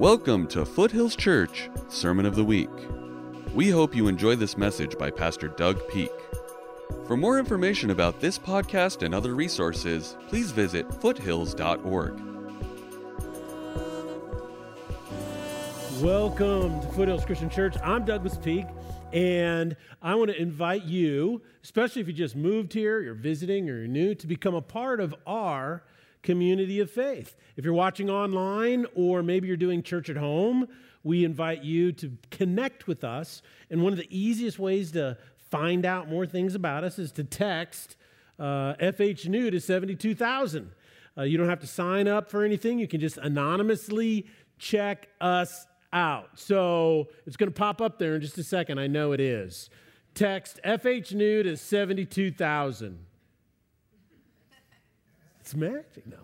Welcome to Foothills Church Sermon of the Week. We hope you enjoy this message by Pastor Doug Peak. For more information about this podcast and other resources, please visit foothills.org. Welcome to Foothills Christian Church. I'm Douglas Peak, and I want to invite you, especially if you just moved here, you're visiting, or you're new, to become a part of our community of faith. If you're watching online or maybe you're doing church at home, we invite you to connect with us. And one of the easiest ways to find out more things about us is to text uh, FH to 72,000. Uh, you don't have to sign up for anything, you can just anonymously check us out. So it's going to pop up there in just a second. I know it is. Text FH to 72,000. It's magic now.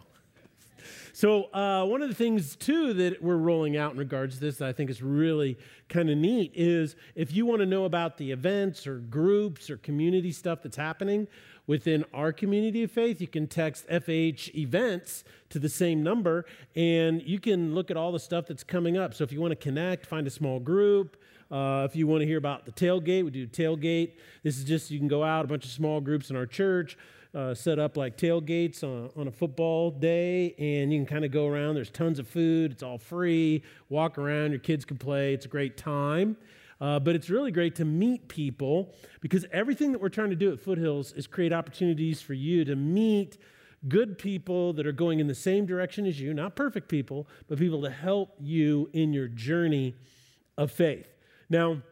So, uh, one of the things, too, that we're rolling out in regards to this that I think is really kind of neat is if you want to know about the events or groups or community stuff that's happening within our community of faith, you can text FH events to the same number and you can look at all the stuff that's coming up. So, if you want to connect, find a small group, uh, if you want to hear about the tailgate, we do tailgate. This is just you can go out, a bunch of small groups in our church uh, set up like tailgates on, on a football day, and you can kind of go around. There's tons of food, it's all free. Walk around, your kids can play, it's a great time. Uh, but it's really great to meet people because everything that we're trying to do at Foothills is create opportunities for you to meet good people that are going in the same direction as you, not perfect people, but people to help you in your journey of faith. Now,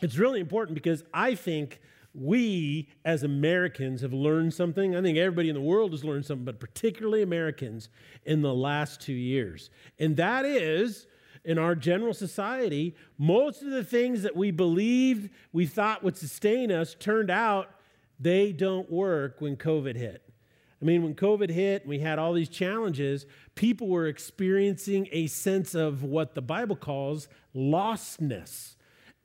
it's really important because I think we as Americans have learned something. I think everybody in the world has learned something, but particularly Americans in the last two years. And that is, in our general society, most of the things that we believed we thought would sustain us turned out they don't work when COVID hit. I mean, when COVID hit, and we had all these challenges, people were experiencing a sense of what the Bible calls lostness.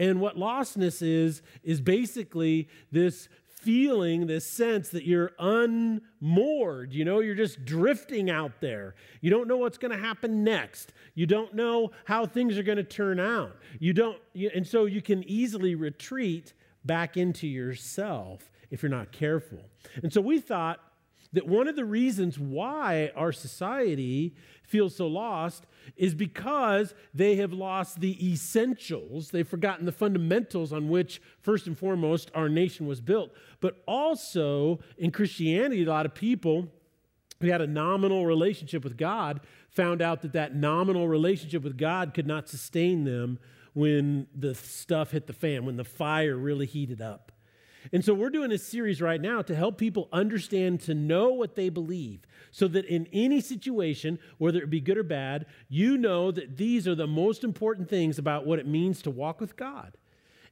And what lostness is, is basically this feeling, this sense that you're unmoored. You know, you're just drifting out there. You don't know what's going to happen next. You don't know how things are going to turn out. You don't, you, and so you can easily retreat back into yourself if you're not careful. And so we thought that one of the reasons why our society feels so lost is because they have lost the essentials. They've forgotten the fundamentals on which, first and foremost, our nation was built. But also in Christianity, a lot of people who had a nominal relationship with God found out that that nominal relationship with God could not sustain them when the stuff hit the fan, when the fire really heated up. And so we're doing a series right now to help people understand to know what they believe so that in any situation, whether it be good or bad, you know that these are the most important things about what it means to walk with God.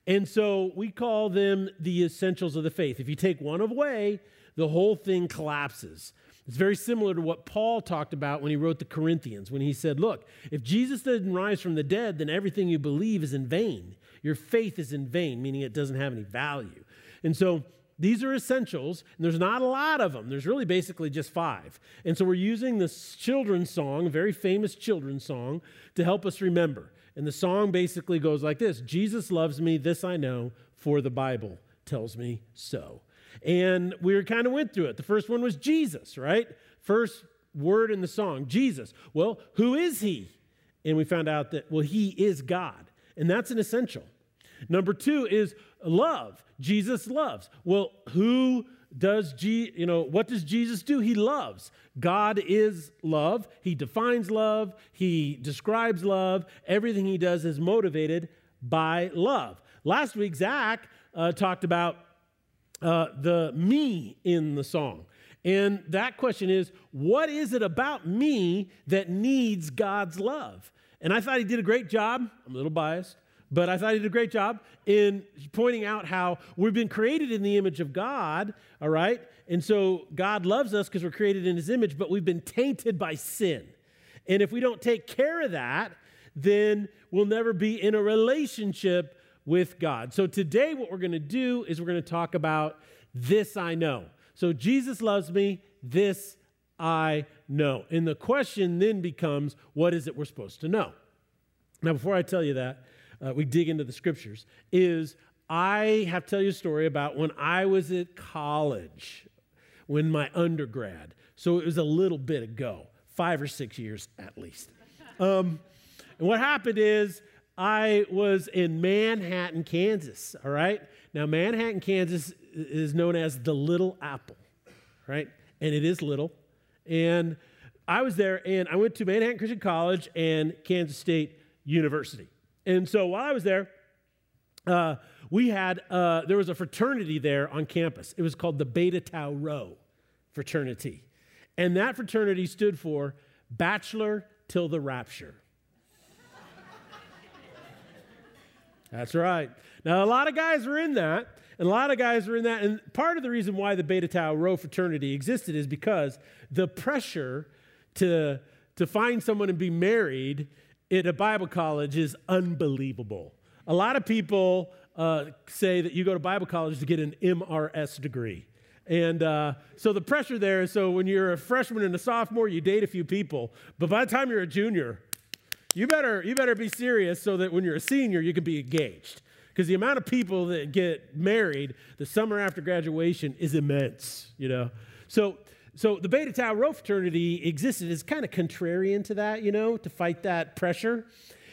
And so we call them the essentials of the faith. If you take one away, the whole thing collapses. It's very similar to what Paul talked about when he wrote the Corinthians, when he said, Look, if Jesus didn't rise from the dead, then everything you believe is in vain. Your faith is in vain, meaning it doesn't have any value. And so these are essentials, and there's not a lot of them. There's really basically just five. And so we're using this children's song, very famous children's song, to help us remember. And the song basically goes like this Jesus loves me, this I know, for the Bible tells me so. And we kind of went through it. The first one was Jesus, right? First word in the song, Jesus. Well, who is he? And we found out that, well, he is God. And that's an essential. Number two is love. Jesus loves. Well, who does G, you know, what does Jesus do? He loves. God is love. He defines love. He describes love. Everything he does is motivated by love. Last week, Zach uh, talked about uh, the me in the song. And that question is, what is it about me that needs God's love? And I thought he did a great job. I'm a little biased. But I thought he did a great job in pointing out how we've been created in the image of God, all right? And so God loves us because we're created in his image, but we've been tainted by sin. And if we don't take care of that, then we'll never be in a relationship with God. So today, what we're going to do is we're going to talk about this I know. So Jesus loves me, this I know. And the question then becomes what is it we're supposed to know? Now, before I tell you that, uh, we dig into the scriptures, is I have to tell you a story about when I was at college, when my undergrad. So it was a little bit ago, five or six years at least. Um, and what happened is I was in Manhattan, Kansas, all right? Now, Manhattan, Kansas is known as the Little Apple, right? And it is little. And I was there and I went to Manhattan Christian College and Kansas State University. And so while I was there, uh, we had, uh, there was a fraternity there on campus. It was called the Beta Tau Rho fraternity. And that fraternity stood for Bachelor Till the Rapture. That's right. Now, a lot of guys were in that, and a lot of guys were in that. And part of the reason why the Beta Tau Rho fraternity existed is because the pressure to, to find someone and be married at a Bible college is unbelievable. A lot of people uh, say that you go to Bible college to get an MRS degree. And uh, so the pressure there is so when you're a freshman and a sophomore, you date a few people. But by the time you're a junior, you better, you better be serious so that when you're a senior, you can be engaged. Because the amount of people that get married the summer after graduation is immense, you know. So so the Beta Tau Rho fraternity existed as kind of contrarian to that, you know, to fight that pressure.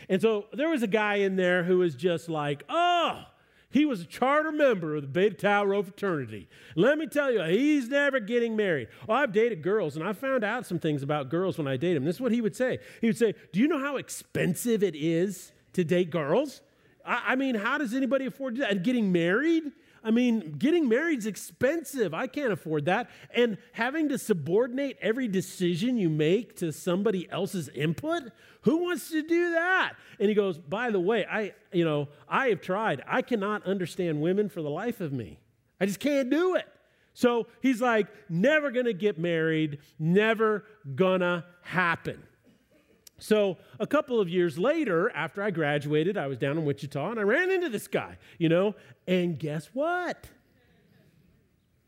And so there was a guy in there who was just like, oh, he was a charter member of the Beta Tau Rho fraternity. Let me tell you, he's never getting married. Oh, I've dated girls, and I found out some things about girls when I dated them. This is what he would say. He would say, Do you know how expensive it is to date girls? I, I mean, how does anybody afford that? Getting married? I mean, getting married's expensive. I can't afford that. And having to subordinate every decision you make to somebody else's input, who wants to do that? And he goes, "By the way, I, you know, I have tried. I cannot understand women for the life of me. I just can't do it." So he's like, never gonna get married, never gonna happen. So, a couple of years later, after I graduated, I was down in Wichita and I ran into this guy, you know, and guess what?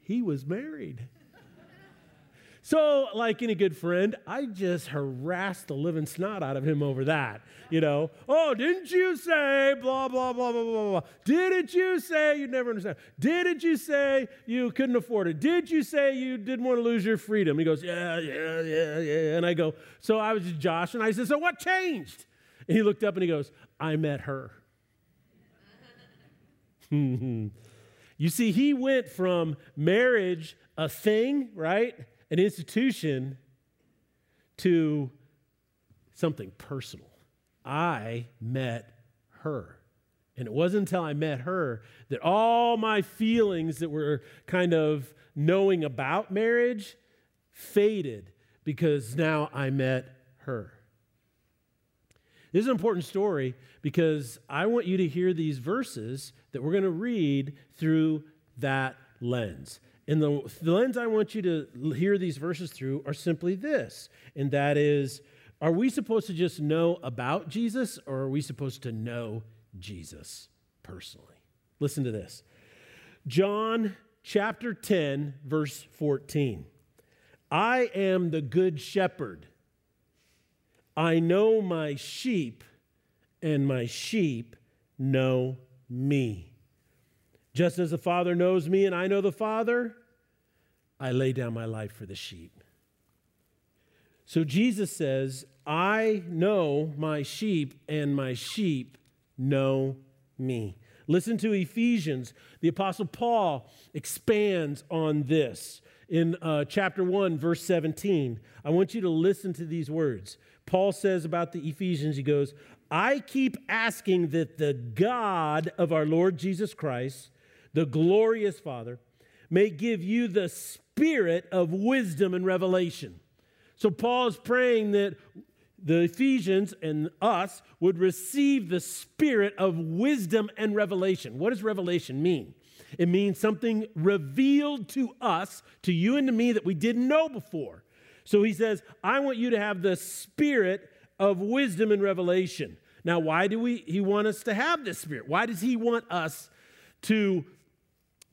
He was married. So, like any good friend, I just harassed the living snot out of him over that. You know, oh, didn't you say blah, blah, blah, blah, blah, blah? Didn't you say you'd never understand? Didn't you say you couldn't afford it? Did you say you didn't want to lose your freedom? He goes, yeah, yeah, yeah, yeah. And I go, so I was Josh, and I said, so what changed? And he looked up and he goes, I met her. you see, he went from marriage, a thing, right? An institution to something personal. I met her. And it wasn't until I met her that all my feelings that were kind of knowing about marriage faded because now I met her. This is an important story because I want you to hear these verses that we're going to read through that lens. And the, the lens I want you to hear these verses through are simply this, and that is are we supposed to just know about Jesus or are we supposed to know Jesus personally? Listen to this John chapter 10, verse 14. I am the good shepherd. I know my sheep, and my sheep know me. Just as the Father knows me and I know the Father, I lay down my life for the sheep. So Jesus says, I know my sheep, and my sheep know me. Listen to Ephesians. The Apostle Paul expands on this in uh, chapter 1, verse 17. I want you to listen to these words. Paul says about the Ephesians, he goes, I keep asking that the God of our Lord Jesus Christ, the glorious Father, may give you the spirit of wisdom and revelation. So Paul is praying that the Ephesians and us would receive the spirit of wisdom and revelation. What does revelation mean? It means something revealed to us, to you and to me, that we didn't know before. So he says, I want you to have the spirit of wisdom and revelation. Now, why do we he want us to have this spirit? Why does he want us to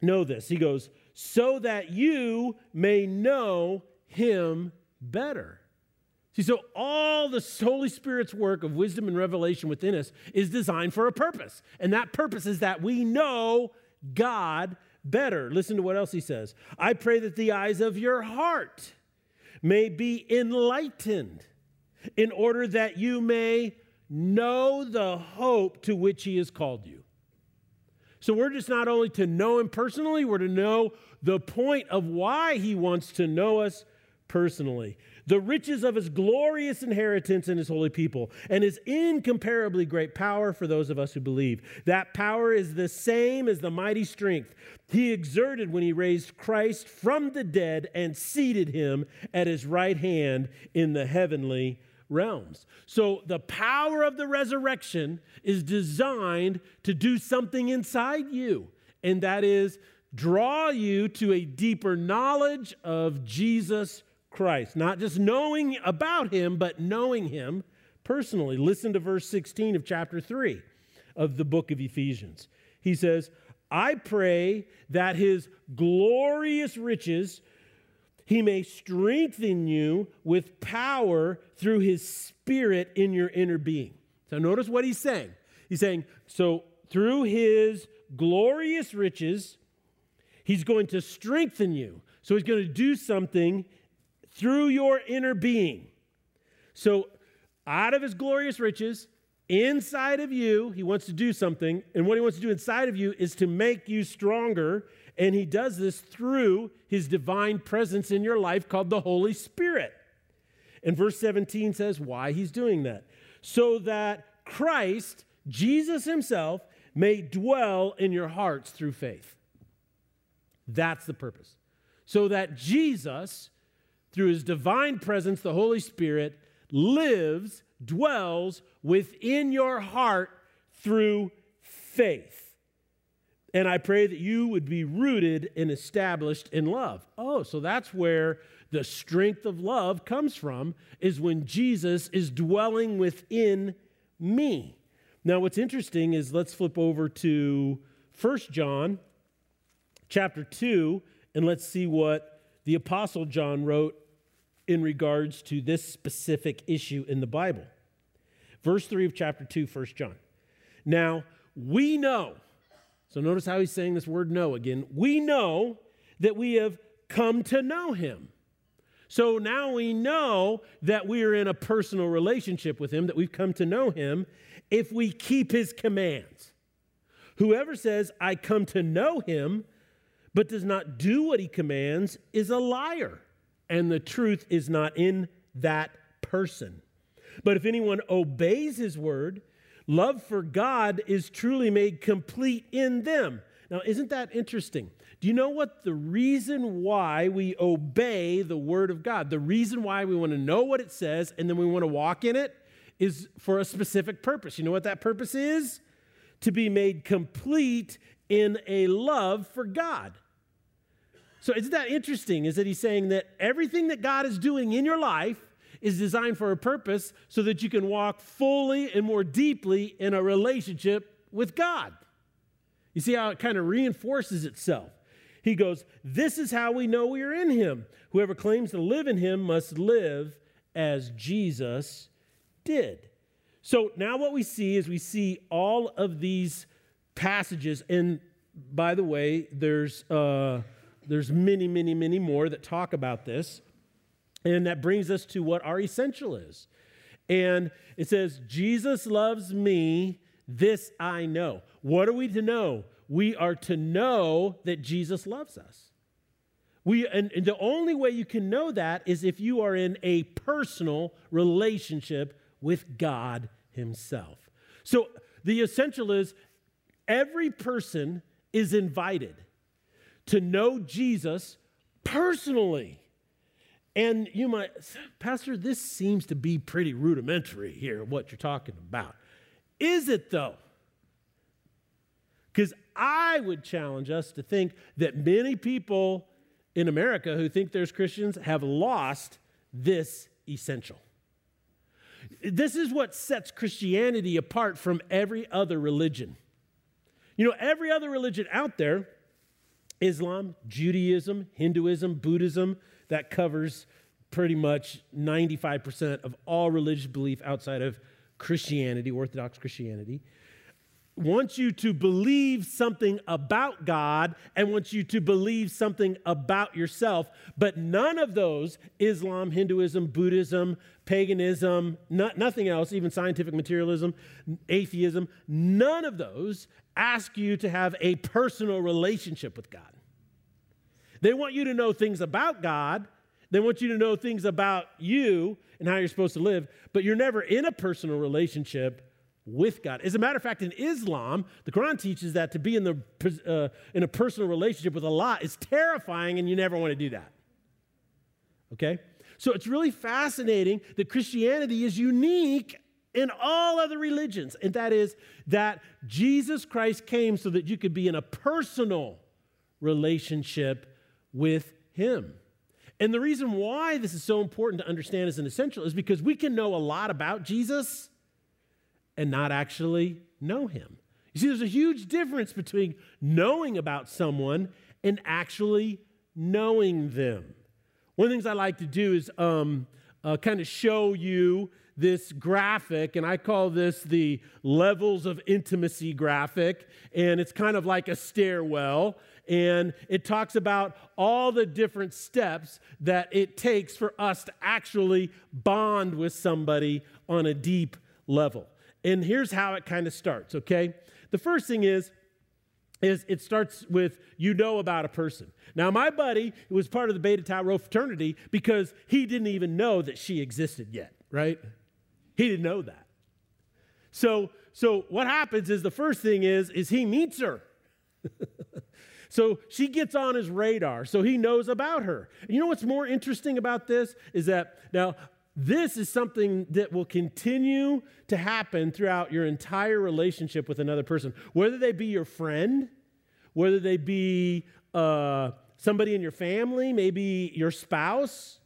know this? He goes, so that you may know him better. See, so all the Holy Spirit's work of wisdom and revelation within us is designed for a purpose. And that purpose is that we know God better. Listen to what else he says. I pray that the eyes of your heart may be enlightened in order that you may know the hope to which he has called you. So we're just not only to know him personally, we're to know the point of why he wants to know us personally the riches of his glorious inheritance in his holy people, and his incomparably great power for those of us who believe. That power is the same as the mighty strength he exerted when he raised Christ from the dead and seated him at his right hand in the heavenly realms. So the power of the resurrection is designed to do something inside you, and that is draw you to a deeper knowledge of Jesus Christ. Not just knowing about him, but knowing him personally. Listen to verse 16 of chapter 3 of the book of Ephesians. He says, I pray that his glorious riches he may strengthen you with power through his spirit in your inner being. So notice what he's saying. He's saying, so through his glorious riches, he's going to strengthen you. So he's going to do something through your inner being. So, out of his glorious riches, inside of you, he wants to do something. And what he wants to do inside of you is to make you stronger. And he does this through his divine presence in your life called the Holy Spirit. And verse 17 says why he's doing that. So that Christ, Jesus himself, may dwell in your hearts through faith. That's the purpose. So that Jesus through his divine presence, the Holy Spirit, lives, dwells within your heart through faith. And I pray that you would be rooted and established in love. Oh, so that's where the strength of love comes from, is when Jesus is dwelling within me. Now, what's interesting is let's flip over to 1 John chapter 2, and let's see what the Apostle John wrote in regards to this specific issue in the Bible. Verse 3 of chapter 2, 1 John. Now, we know, so notice how he's saying this word know again. We know that we have come to know him. So now we know that we are in a personal relationship with him, that we've come to know him if we keep his commands. Whoever says, I come to know him, but does not do what he commands, is a liar and the truth is not in that person. But if anyone obeys his word, love for God is truly made complete in them. Now, isn't that interesting? Do you know what the reason why we obey the word of God, the reason why we want to know what it says and then we want to walk in it is for a specific purpose. You know what that purpose is? To be made complete in a love for God. So, isn't that interesting? Is that he's saying that everything that God is doing in your life is designed for a purpose so that you can walk fully and more deeply in a relationship with God. You see how it kind of reinforces itself. He goes, This is how we know we are in him. Whoever claims to live in him must live as Jesus did. So now what we see is we see all of these passages. And by the way, there's. Uh, there's many, many, many more that talk about this. And that brings us to what our essential is. And it says, Jesus loves me, this I know. What are we to know? We are to know that Jesus loves us. We, and, and the only way you can know that is if you are in a personal relationship with God Himself. So the essential is every person is invited to know Jesus personally. And you might, Pastor, this seems to be pretty rudimentary here, what you're talking about. Is it though? Because I would challenge us to think that many people in America who think there's Christians have lost this essential. This is what sets Christianity apart from every other religion. You know, every other religion out there Islam, Judaism, Hinduism, Buddhism, that covers pretty much 95% of all religious belief outside of Christianity, Orthodox Christianity, wants you to believe something about God and wants you to believe something about yourself, but none of those, Islam, Hinduism, Buddhism, paganism, not, nothing else, even scientific materialism, atheism, none of those ask you to have a personal relationship with God. They want you to know things about God, they want you to know things about you and how you're supposed to live, but you're never in a personal relationship with God. As a matter of fact, in Islam, the Quran teaches that to be in, the, uh, in a personal relationship with Allah is terrifying and you never want to do that. Okay? So it's really fascinating that Christianity is unique in all other religions, and that is that Jesus Christ came so that you could be in a personal relationship with Him. And the reason why this is so important to understand as an essential is because we can know a lot about Jesus and not actually know him. You see, there's a huge difference between knowing about someone and actually knowing them. One of the things I like to do is um, uh, kind of show you this graphic, and I call this the levels of intimacy graphic. And it's kind of like a stairwell, and it talks about all the different steps that it takes for us to actually bond with somebody on a deep level. And here's how it kind of starts, okay? The first thing is, is it starts with you know about a person. Now, my buddy was part of the Beta Tau Rho fraternity because he didn't even know that she existed yet, right? He didn't know that. So, so what happens is the first thing is is he meets her. so she gets on his radar, so he knows about her. And you know what's more interesting about this is that now this is something that will continue to happen throughout your entire relationship with another person, whether they be your friend, whether they be uh, somebody in your family, maybe your spouse.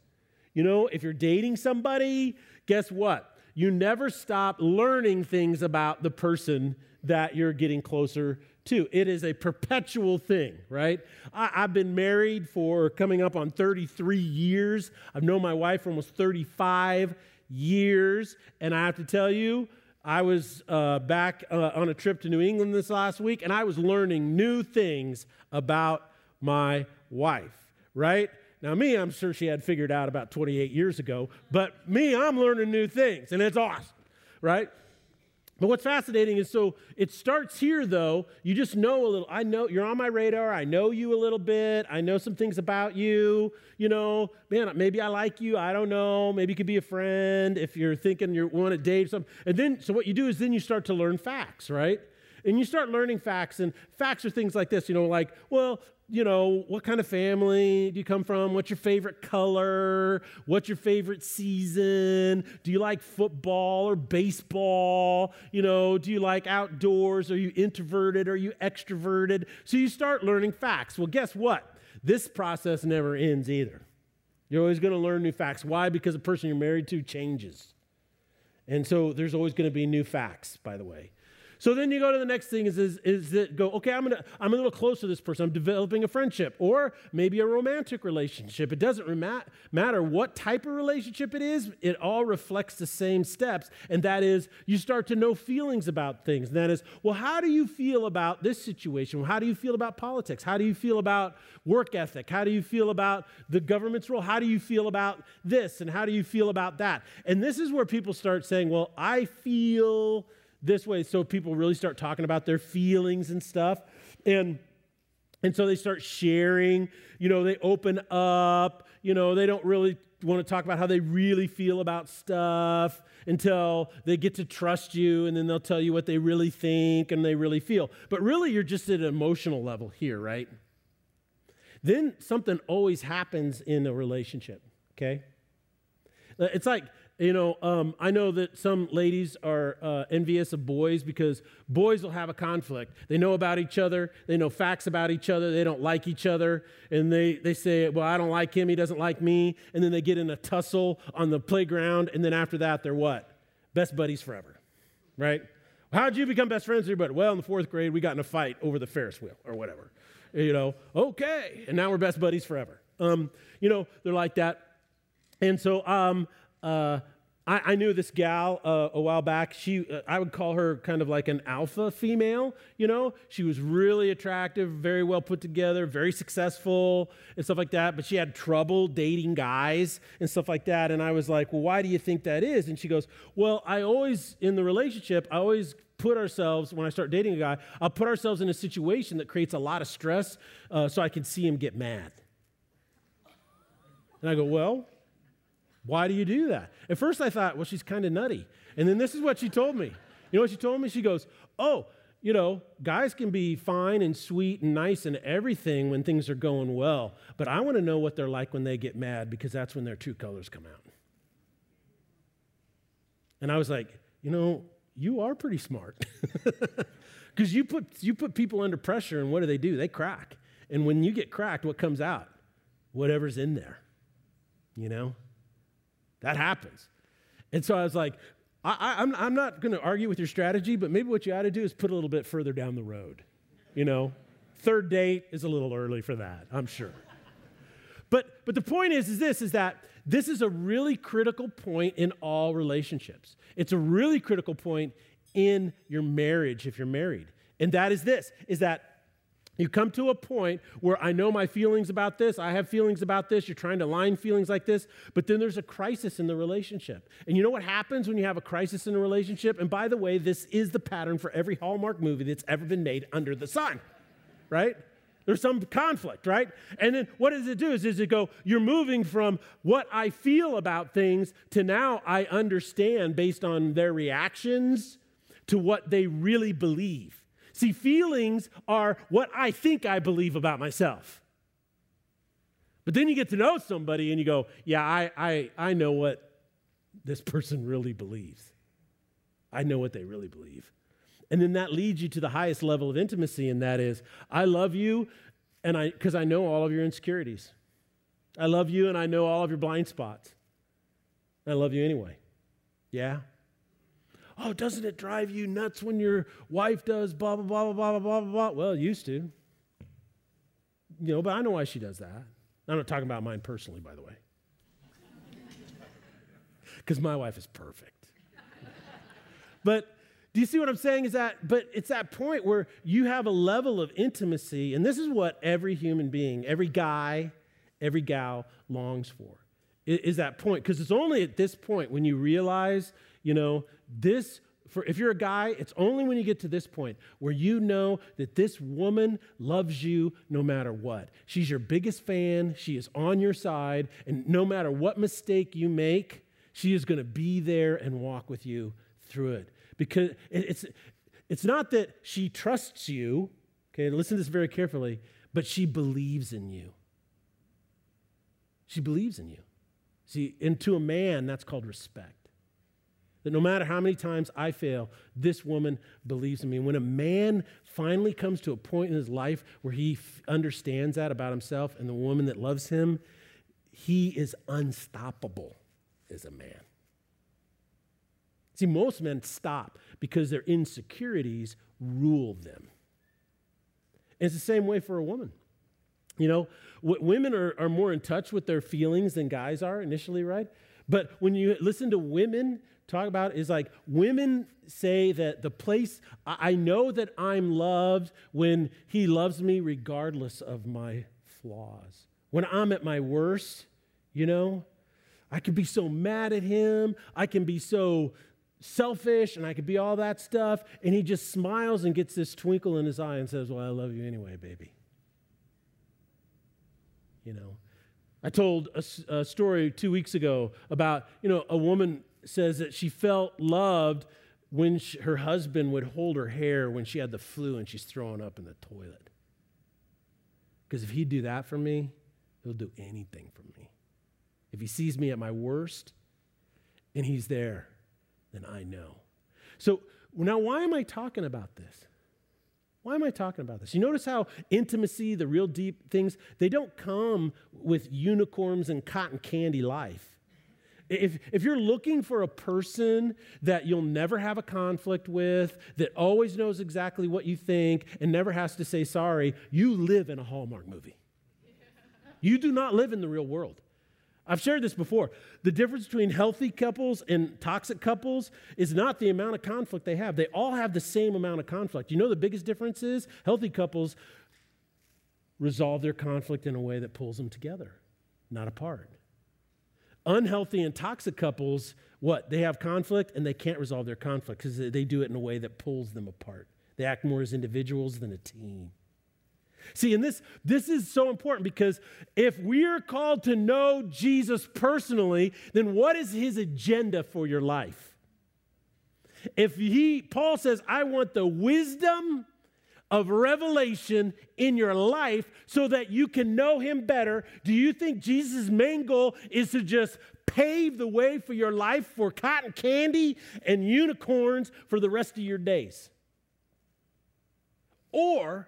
You know, if you're dating somebody, guess what? You never stop learning things about the person that you're getting closer too. It is a perpetual thing, right? I, have been married for coming up on 33 years. I've known my wife for almost 35 years. And I have to tell you, I was uh, back uh, on a trip to New England this last week, and I was learning new things about my wife, right? Now, me, I'm sure she had figured out about 28 years ago, but me, I'm learning new things, and it's awesome, right? But what's fascinating is so it starts here, though. You just know a little. I know you're on my radar. I know you a little bit. I know some things about you. You know, man, maybe I like you. I don't know. Maybe you could be a friend if you're thinking you want to date or something. And then, so what you do is then you start to learn facts, right? And you start learning facts, and facts are things like this, you know, like, well, you know, what kind of family do you come from? What's your favorite color? What's your favorite season? Do you like football or baseball? You know, do you like outdoors? Are you introverted? Are you extroverted? So you start learning facts. Well, guess what? This process never ends either. You're always going to learn new facts. Why? Because the person you're married to changes. And so there's always going to be new facts, by the way. So then you go to the next thing is, is, is that go, okay, I'm, gonna, I'm a little close to this person. I'm developing a friendship or maybe a romantic relationship. It doesn't matter what type of relationship it is, it all reflects the same steps. And that is, you start to know feelings about things. And that is, well, how do you feel about this situation? How do you feel about politics? How do you feel about work ethic? How do you feel about the government's role? How do you feel about this? And how do you feel about that? And this is where people start saying, well, I feel this way so people really start talking about their feelings and stuff. And and so they start sharing, you know, they open up, you know, they don't really want to talk about how they really feel about stuff until they get to trust you and then they'll tell you what they really think and they really feel. But really, you're just at an emotional level here, right? Then something always happens in a relationship, okay? It's like you know, um, I know that some ladies are uh, envious of boys because boys will have a conflict. They know about each other, they know facts about each other, they don't like each other, and they, they say, Well, I don't like him, he doesn't like me. And then they get in a tussle on the playground, and then after that, they're what? Best buddies forever, right? How'd you become best friends with your? Well, in the fourth grade, we got in a fight over the Ferris wheel or whatever. You know, okay, and now we're best buddies forever. Um, you know, they're like that. And so um, uh, I, I, knew this gal uh, a while back. She, uh, I would call her kind of like an alpha female. You know, she was really attractive, very well put together, very successful, and stuff like that. But she had trouble dating guys and stuff like that. And I was like, "Well, why do you think that is?" And she goes, "Well, I always in the relationship, I always." Put ourselves, when I start dating a guy, I'll put ourselves in a situation that creates a lot of stress uh, so I can see him get mad. And I go, Well, why do you do that? At first I thought, well, she's kind of nutty. And then this is what she told me. You know what she told me? She goes, oh, you know, guys can be fine and sweet and nice and everything when things are going well, but I want to know what they're like when they get mad because that's when their true colors come out. And I was like, you know, you are pretty smart. Because you put, you put people under pressure, and what do they do? They crack. And when you get cracked, what comes out? Whatever's in there, you know? That happens. And so I was like, I, am I'm, I'm not going to argue with your strategy, but maybe what you ought to do is put a little bit further down the road. You know, third date is a little early for that, I'm sure. but, but the point is, is this, is that this is a really critical point in all relationships. It's a really critical point in your marriage if you're married. And that is this, is that you come to a point where I know my feelings about this, I have feelings about this, you're trying to line feelings like this, but then there's a crisis in the relationship. And you know what happens when you have a crisis in a relationship? And by the way, this is the pattern for every Hallmark movie that's ever been made under the sun, right? There's some conflict, right? And then what does it do? Is, does it go, you're moving from what I feel about things to now I understand based on their reactions to what they really believe. See, feelings are what I think I believe about myself. But then you get to know somebody and you go, yeah, I, I, I know what this person really believes. I know what they really believe. And then that leads you to the highest level of intimacy, and that is, I love you and I because I know all of your insecurities. I love you and I know all of your blind spots. I love you anyway. Yeah? Oh, doesn't it drive you nuts when your wife does blah, blah, blah, blah, blah, blah, blah, blah? Well, it used to. You know, but I know why she does that. I'm not talking about mine personally, by the way. Because my wife is perfect. but do you see what I'm saying? Is that, but it's that point where you have a level of intimacy, and this is what every human being, every guy, every gal longs for, is that point. Because it's only at this point when you realize you know, this for if you're a guy, it's only when you get to this point where you know that this woman loves you no matter what. She's your biggest fan, she is on your side, and no matter what mistake you make, she is going to be there and walk with you through it. Because it's it's not that she trusts you, okay, listen to this very carefully, but she believes in you. She believes in you. See, and to a man, that's called respect. That no matter how many times I fail, this woman believes in me. When a man finally comes to a point in his life where he f- understands that about himself and the woman that loves him, he is unstoppable as a man. See, most men stop because their insecurities rule them. And it's the same way for a woman. You know, w- women are, are more in touch with their feelings than guys are initially, right? But when you listen to women, talk about is like women say that the place, I know that I'm loved when he loves me regardless of my flaws. When I'm at my worst, you know, I can be so mad at him. I can be so selfish and I could be all that stuff. And he just smiles and gets this twinkle in his eye and says, Well, I love you anyway, baby. You know, I told a, a story two weeks ago about, you know, a woman says that she felt loved when she, her husband would hold her hair when she had the flu and she's throwing up in the toilet. Because if he'd do that for me, he'll do anything for me. If he sees me at my worst and he's there, then I know. So now, why am I talking about this? Why am I talking about this? You notice how intimacy, the real deep things, they don't come with unicorns and cotton candy life. If, if you're looking for a person that you'll never have a conflict with, that always knows exactly what you think and never has to say sorry, you live in a Hallmark movie. You do not live in the real world. I've shared this before. The difference between healthy couples and toxic couples is not the amount of conflict they have. They all have the same amount of conflict. You know the biggest difference is healthy couples resolve their conflict in a way that pulls them together, not apart. Unhealthy and toxic couples, what? They have conflict and they can't resolve their conflict because they do it in a way that pulls them apart. They act more as individuals than a team. See, and this, this is so important because if we are called to know Jesus personally, then what is his agenda for your life? If he, Paul says, I want the wisdom of revelation in your life so that you can know him better, do you think Jesus' main goal is to just pave the way for your life for cotton candy and unicorns for the rest of your days? Or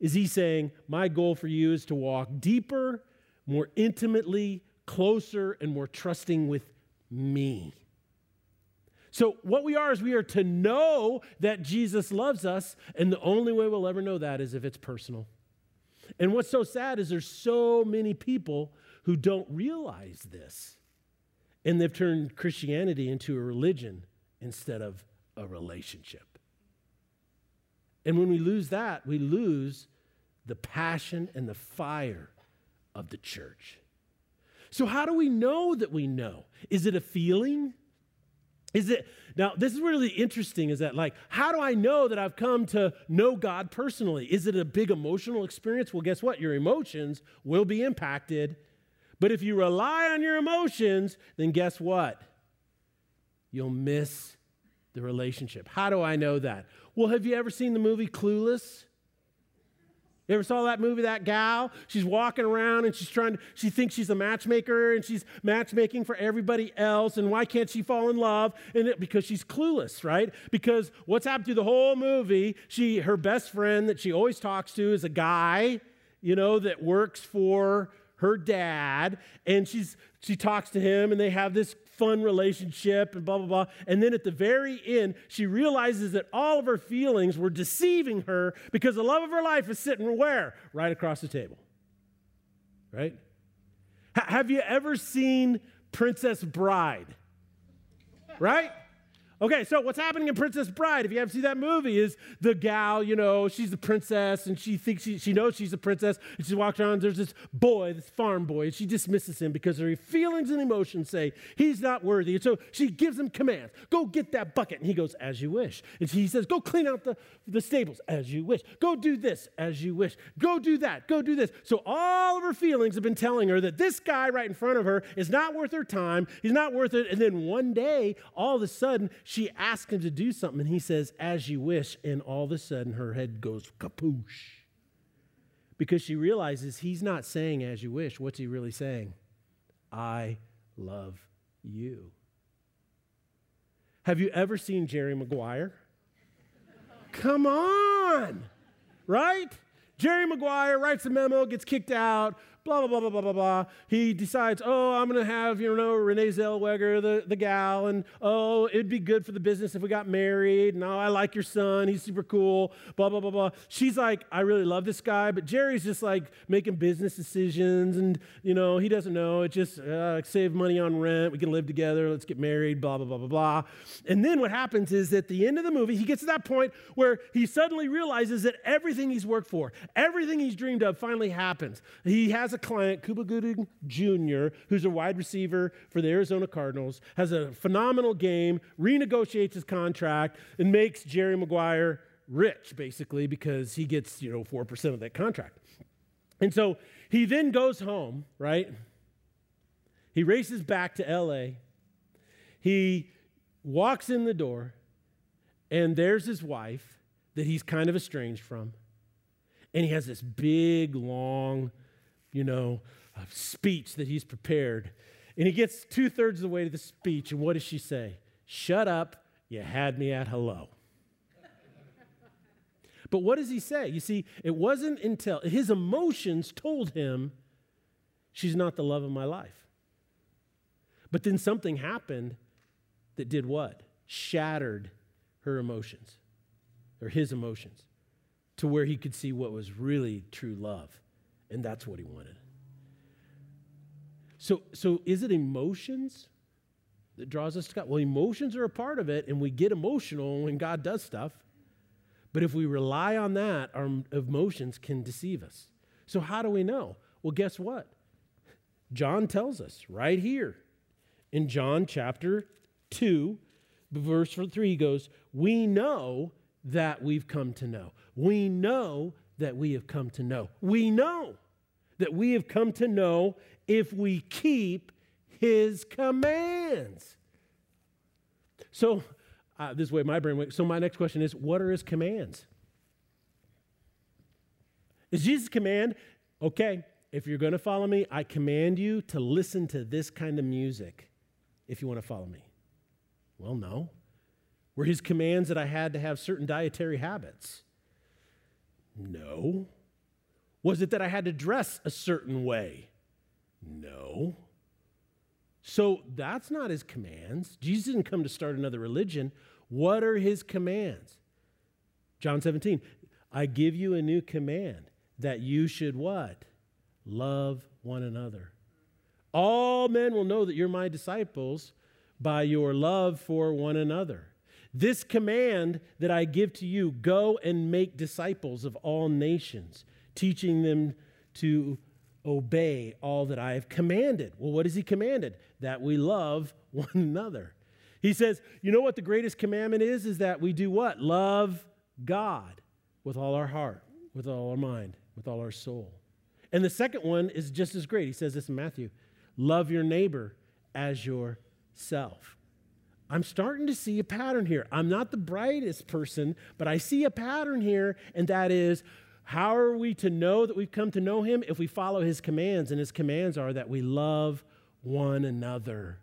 is he saying, My goal for you is to walk deeper, more intimately, closer, and more trusting with me? So, what we are is we are to know that Jesus loves us, and the only way we'll ever know that is if it's personal. And what's so sad is there's so many people who don't realize this, and they've turned Christianity into a religion instead of a relationship. And when we lose that, we lose the passion and the fire of the church. So, how do we know that we know? Is it a feeling? Is it now? This is really interesting. Is that like, how do I know that I've come to know God personally? Is it a big emotional experience? Well, guess what? Your emotions will be impacted. But if you rely on your emotions, then guess what? You'll miss the relationship. How do I know that? Well, have you ever seen the movie Clueless? You ever saw that movie, that gal? She's walking around and she's trying to, she thinks she's a matchmaker and she's matchmaking for everybody else. And why can't she fall in love? And it, because she's clueless, right? Because what's happened through the whole movie, she, her best friend that she always talks to is a guy, you know, that works for her dad. And she's, she talks to him and they have this fun relationship and blah, blah, blah. And then at the very end, she realizes that all of her feelings were deceiving her because the love of her life is sitting where? Right across the table. Right? H- have you ever seen Princess Bride? Right? Okay, so what's happening in Princess Bride, if you haven't seen that movie, is the gal, you know, she's the princess and she thinks she, she knows she's a princess and she walks around, there's this boy, this farm boy, and she dismisses him because her feelings and emotions say he's not worthy. And so she gives him commands go get that bucket. And he goes, as you wish. And he says, go clean out the, the stables, as you wish. Go do this, as you wish. Go do that, go do this. So all of her feelings have been telling her that this guy right in front of her is not worth her time, he's not worth it. And then one day, all of a sudden, she asks him to do something, and he says, As you wish. And all of a sudden, her head goes kapoosh. Because she realizes he's not saying, As you wish. What's he really saying? I love you. Have you ever seen Jerry Maguire? Come on, right? Jerry Maguire writes a memo, gets kicked out, blah, blah, blah, blah, blah, blah, blah. He decides, oh, I'm going to have, you know, Renee Zellweger, the, the gal, and oh, it'd be good for the business if we got married, and oh, I like your son, he's super cool, blah, blah, blah, blah. She's like, I really love this guy, but Jerry's just like making business decisions, and, you know, he doesn't know. It just, uh, save money on rent, we can live together, let's get married, blah, blah, blah, blah, blah. And then what happens is at the end of the movie, he gets to that point where he suddenly realizes that everything he's worked for, everything he's dreamed of finally happens. He has has a client, Cuba Gooding Jr., who's a wide receiver for the Arizona Cardinals, has a phenomenal game, renegotiates his contract, and makes Jerry Maguire rich, basically, because he gets, you know, 4% of that contract. And so he then goes home, right? He races back to LA. He walks in the door, and there's his wife that he's kind of estranged from. And he has this big, long, you know, a speech that he's prepared. And he gets two thirds of the way to the speech, and what does she say? Shut up, you had me at hello. but what does he say? You see, it wasn't until his emotions told him, she's not the love of my life. But then something happened that did what? Shattered her emotions, or his emotions, to where he could see what was really true love. And that's what he wanted. So, so is it emotions that draws us to God? Well, emotions are a part of it, and we get emotional when God does stuff. But if we rely on that, our emotions can deceive us. So, how do we know? Well, guess what? John tells us right here in John chapter 2, verse 3, he goes, We know that we've come to know. We know that we have come to know. We know that we have come to know if we keep his commands. So, uh, this way my brain went. So, my next question is what are his commands? Is Jesus' command, okay, if you're going to follow me, I command you to listen to this kind of music if you want to follow me? Well, no. Were his commands that I had to have certain dietary habits? No. Was it that I had to dress a certain way? No. So that's not his commands. Jesus didn't come to start another religion. What are his commands? John 17, I give you a new command that you should what? Love one another. All men will know that you're my disciples by your love for one another. This command that I give to you go and make disciples of all nations, teaching them to obey all that I have commanded. Well, what has he commanded? That we love one another. He says, you know what the greatest commandment is? Is that we do what? Love God with all our heart, with all our mind, with all our soul. And the second one is just as great. He says this in Matthew love your neighbor as yourself. I'm starting to see a pattern here. I'm not the brightest person, but I see a pattern here, and that is how are we to know that we've come to know him if we follow his commands? And his commands are that we love one another.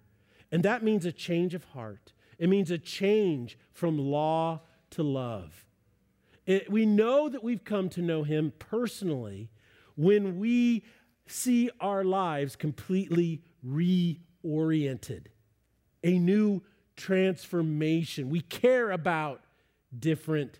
And that means a change of heart, it means a change from law to love. It, we know that we've come to know him personally when we see our lives completely reoriented, a new transformation. We care about different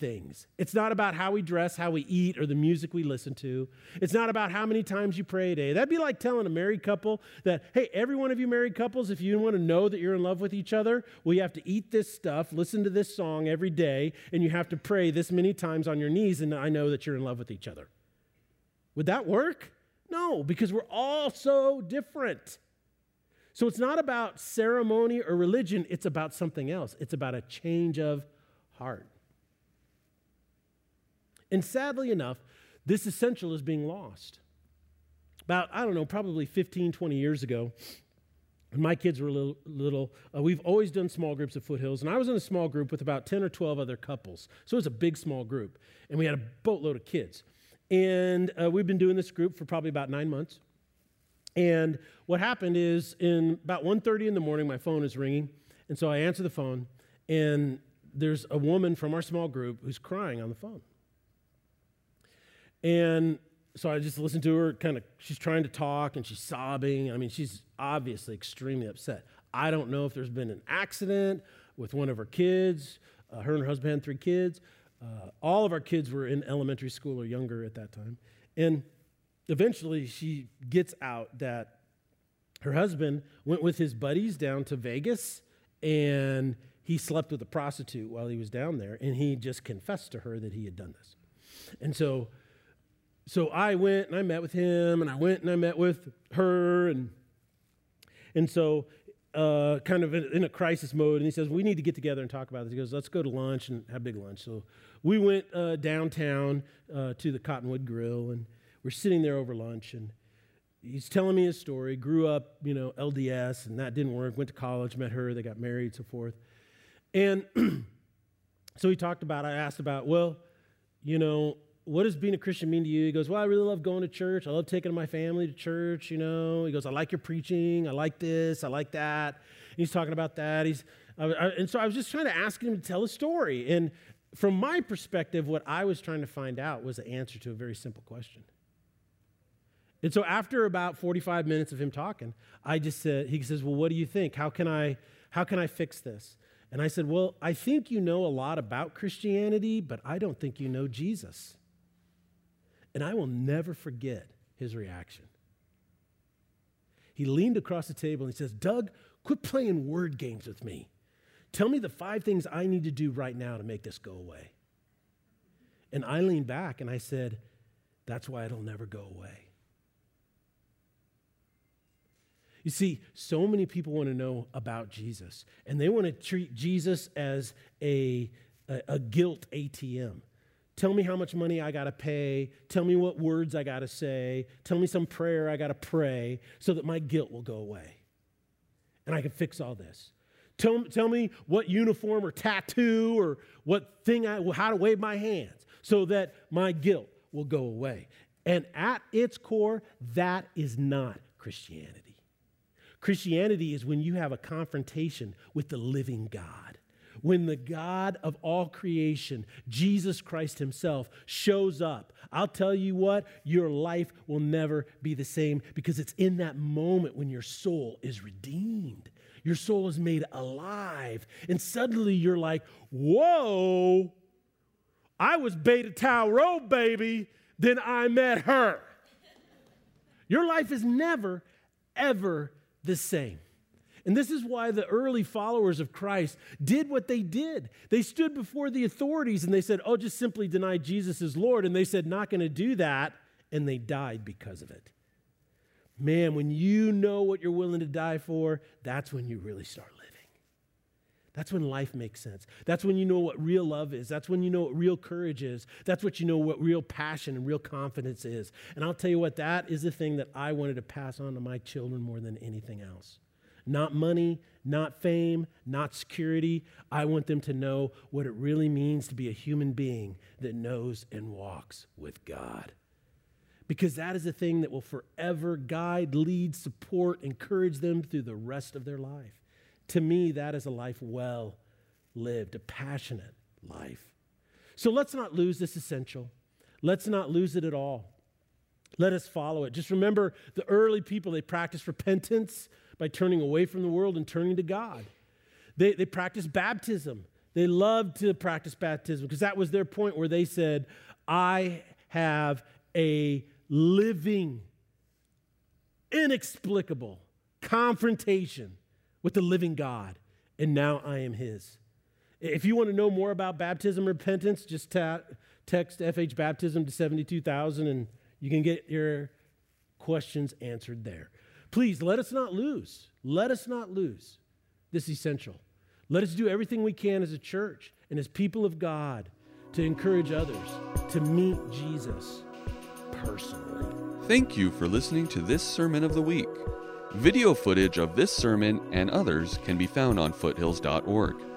things. It's not about how we dress, how we eat, or the music we listen to. It's not about how many times you pray a day. That'd be like telling a married couple that, hey, every one of you married couples, if you want to know that you're in love with each other, well, you have to eat this stuff, listen to this song every day, and you have to pray this many times on your knees, and I know that you're in love with each other. Would that work? No, because we're all so different. So it's not about ceremony or religion, it's about something else. It's about a change of heart. And sadly enough, this essential is being lost. About, I don't know, probably 15, 20 years ago, when my kids were little, little uh, we've always done small groups at Foothills, and I was in a small group with about 10 or 12 other couples. So it was a big, small group, and we had a boatload of kids. And uh, we've been doing this group for probably about nine months. And what happened is in about 1.30 in the morning, my phone is ringing. And so I answer the phone, and there's a woman from our small group who's crying on the phone. And so I just listened to her, kind of, she's trying to talk and she's sobbing. I mean, she's obviously extremely upset. I don't know if there's been an accident with one of her kids. Uh, her and her husband had three kids. Uh, all of our kids were in elementary school or younger at that time. And eventually she gets out that her husband went with his buddies down to Vegas and he slept with a prostitute while he was down there and he just confessed to her that he had done this. And so so I went and I met with him and I went and I met with her and and so uh, kind of in, in, a crisis mode and he says we need to get together and talk about this. He goes let's go to lunch and have big lunch. So we went uh, downtown uh, to the cottonwood grill and we're sitting there over lunch and he's telling me his story. Grew up you know lds and that didn't work. Went to college met her they got married so forth. And so he talked about i asked about well you know what does being a christian mean to you? He goes well i really love going to church. I love taking my family to church you know. He goes i like your preaching. I like this. I like that. And he's talking about that. He's I, I, and so i was just trying to ask him to tell a story. And from my perspective what i was trying to find out was the answer to a very simple question. And so after about 45 minutes of him talking, I just said, he says, Well, what do you think? How can I how can I fix this? And I said, Well, I think you know a lot about Christianity, but I don't think you know Jesus. And I will never forget his reaction. he leaned across the table and he says, Doug, quit playing word games with me. Tell me the five things I need to do right now to make this go away. And I leaned back and I said, That's why it'll never go away. You see, so many people want to know about Jesus, and they want to treat Jesus as a, a, a guilt ATM. Tell me how much money I got to pay. Tell me what words I got to say. Tell me some prayer I got to pray so that my guilt will go away. And I can fix all this. Tell, tell me what uniform or tattoo or what thing I, how to wave my hands so that my guilt will go away. And at its core, that is not Christianity. Christianity is when you have a confrontation with the living God. When the God of all creation, Jesus Christ Himself, shows up, I'll tell you what, your life will never be the same because it's in that moment when your soul is redeemed. Your soul is made alive. And suddenly you're like, whoa, I was Beta Tau Rho, baby. Then I met her. Your life is never, ever the same. And this is why the early followers of Christ did what they did. They stood before the authorities and they said, Oh, just simply deny Jesus as Lord. And they said, Not going to do that. And they died because of it. Man, when you know what you're willing to die for, that's when you really start living. That's when life makes sense. That's when you know what real love is. That's when you know what real courage is. That's what you know what real passion and real confidence is. And I'll tell you what, that is the thing that I wanted to pass on to my children more than anything else. Not money, not fame, not security. I want them to know what it really means to be a human being that knows and walks with God. Because that is the thing that will forever guide, lead, support, encourage them through the rest of their life. To me, that is a life well lived, a passionate life. So let's not lose this essential. Let's not lose it at all. Let us follow it. Just remember the early people, they practiced repentance by turning away from the world and turning to God. They, they practiced baptism. They loved to practice baptism because that was their point where they said, I have a living, inexplicable confrontation with the living God, and now I am His. If you want to know more about baptism repentance, just ta- text FH Baptism to 72,000 and you can get your questions answered there. Please let us not lose. Let us not lose this essential. Let us do everything we can as a church and as people of God to encourage others to meet Jesus personally. Thank you for listening to this Sermon of the Week. Video footage of this sermon and others can be found on foothills.org.